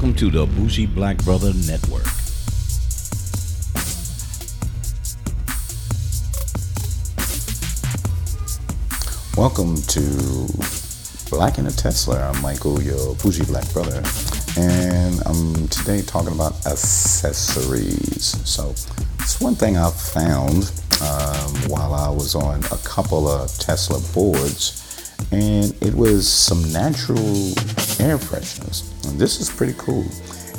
Welcome to the Bougie Black Brother Network. Welcome to Black in a Tesla. I'm Michael, your bougie black brother, and I'm today talking about accessories. So, it's one thing I found um, while I was on a couple of Tesla boards, and it was some natural air fresheners. This is pretty cool.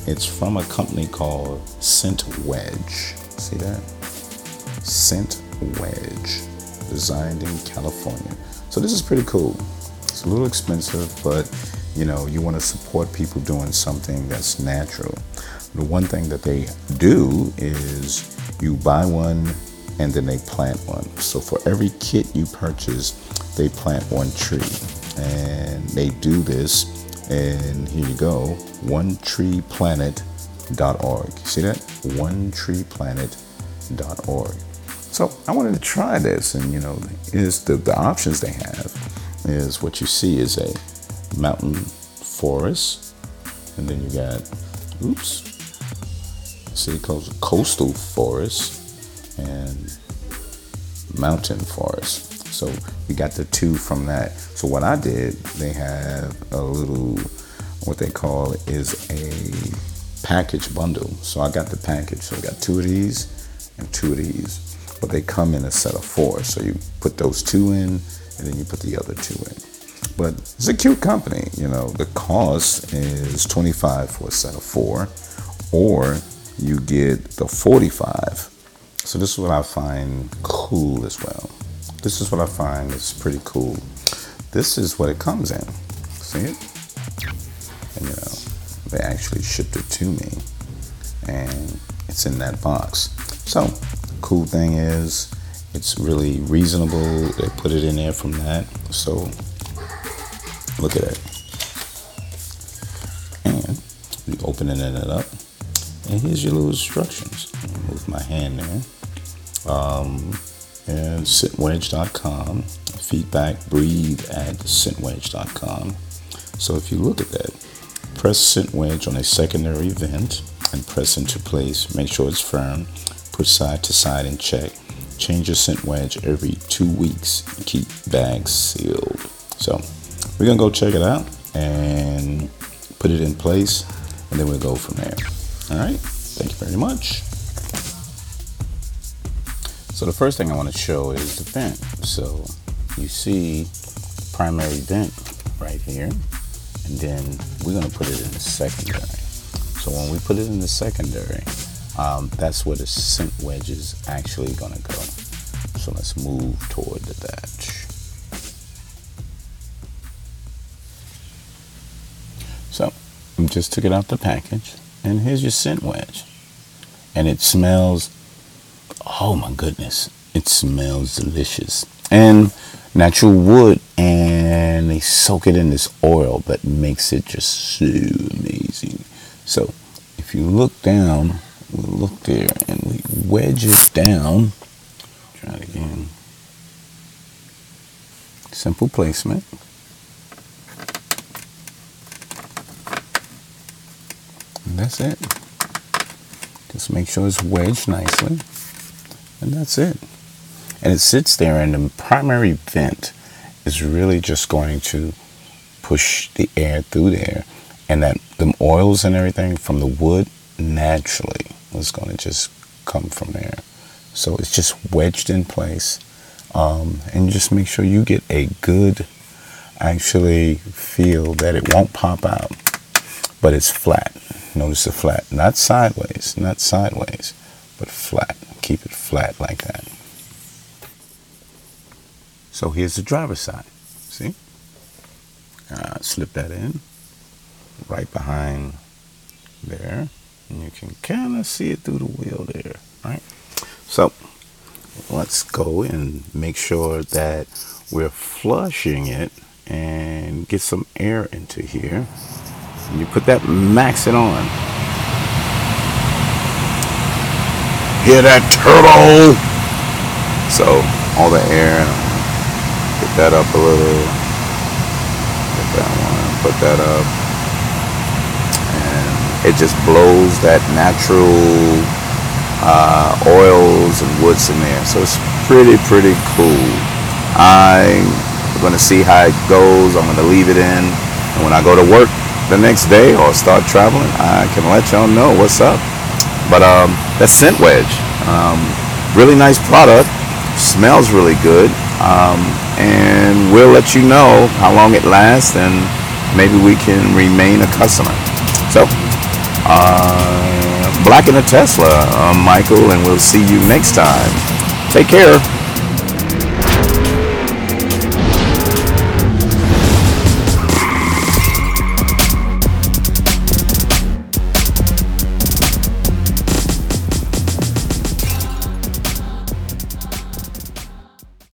It's from a company called Scent Wedge. See that? Scent Wedge, designed in California. So this is pretty cool. It's a little expensive, but you know, you want to support people doing something that's natural. The one thing that they do is you buy one and then they plant one. So for every kit you purchase, they plant one tree. And they do this, and here you go, onetreeplanted.org. See that? Onetreeplanted.org. So I wanted to try this, and you know, is the, the options they have is what you see is a mountain forest, and then you got, oops, see coastal forest and mountain forest. So you got the two from that. So what I did, they have a little, what they call is a package bundle. So I got the package. So I got two of these and two of these but they come in a set of four. So you put those two in, and then you put the other two in. But it's a cute company. You know, the cost is 25 for a set of four, or you get the 45. So this is what I find cool as well. This is what I find is pretty cool. This is what it comes in. See it? And you know, they actually shipped it to me, and it's in that box. So cool thing is it's really reasonable. They put it in there from that. So look at it. And we opening it up. And here's your little instructions. Move my hand there. Um, and scentwedge.com. Feedback, breathe at scentwedge.com. So if you look at that, press scent wedge on a secondary vent and press into place. Make sure it's firm put side to side and check. Change your scent wedge every two weeks. Keep bags sealed. So we're gonna go check it out and put it in place, and then we'll go from there. All right. Thank you very much. So the first thing I want to show is the vent. So you see primary vent right here, and then we're gonna put it in the secondary. So when we put it in the secondary, um, that's where the scent wedge is actually going to go. So let's move toward the thatch. So just took it out the package, and here's your scent wedge. And it smells, oh my goodness, it smells delicious. And natural wood, and they soak it in this oil that makes it just so amazing. So if you look down, we look there and we wedge it down. Try it again. Simple placement. And that's it. Just make sure it's wedged nicely. And that's it. And it sits there and the primary vent is really just going to push the air through there. And that the oils and everything from the wood naturally is going to just come from there. So it's just wedged in place. Um, and just make sure you get a good, actually feel that it won't pop out, but it's flat. Notice the flat, not sideways, not sideways, but flat. Keep it flat like that. So here's the driver's side. See? Uh, slip that in right behind there and you can kind of see it through the wheel there right so let's go and make sure that we're flushing it and get some air into here and you put that max it on hear that turtle? so all the air get that up a little get that one put that up and it just blows that natural uh, oils and woods in there. So it's pretty, pretty cool. I'm to see how it goes. I'm to leave it in. And when I go to work the next day or start traveling, I can let y'all know what's up. But um, Scent Wedge. Um, really nice product. Smells really good. Um, and we'll let you know how long it lasts and maybe we can remain a customer. So, uh, Black in a Tesla, Michael, and we'll see you next time. Take care.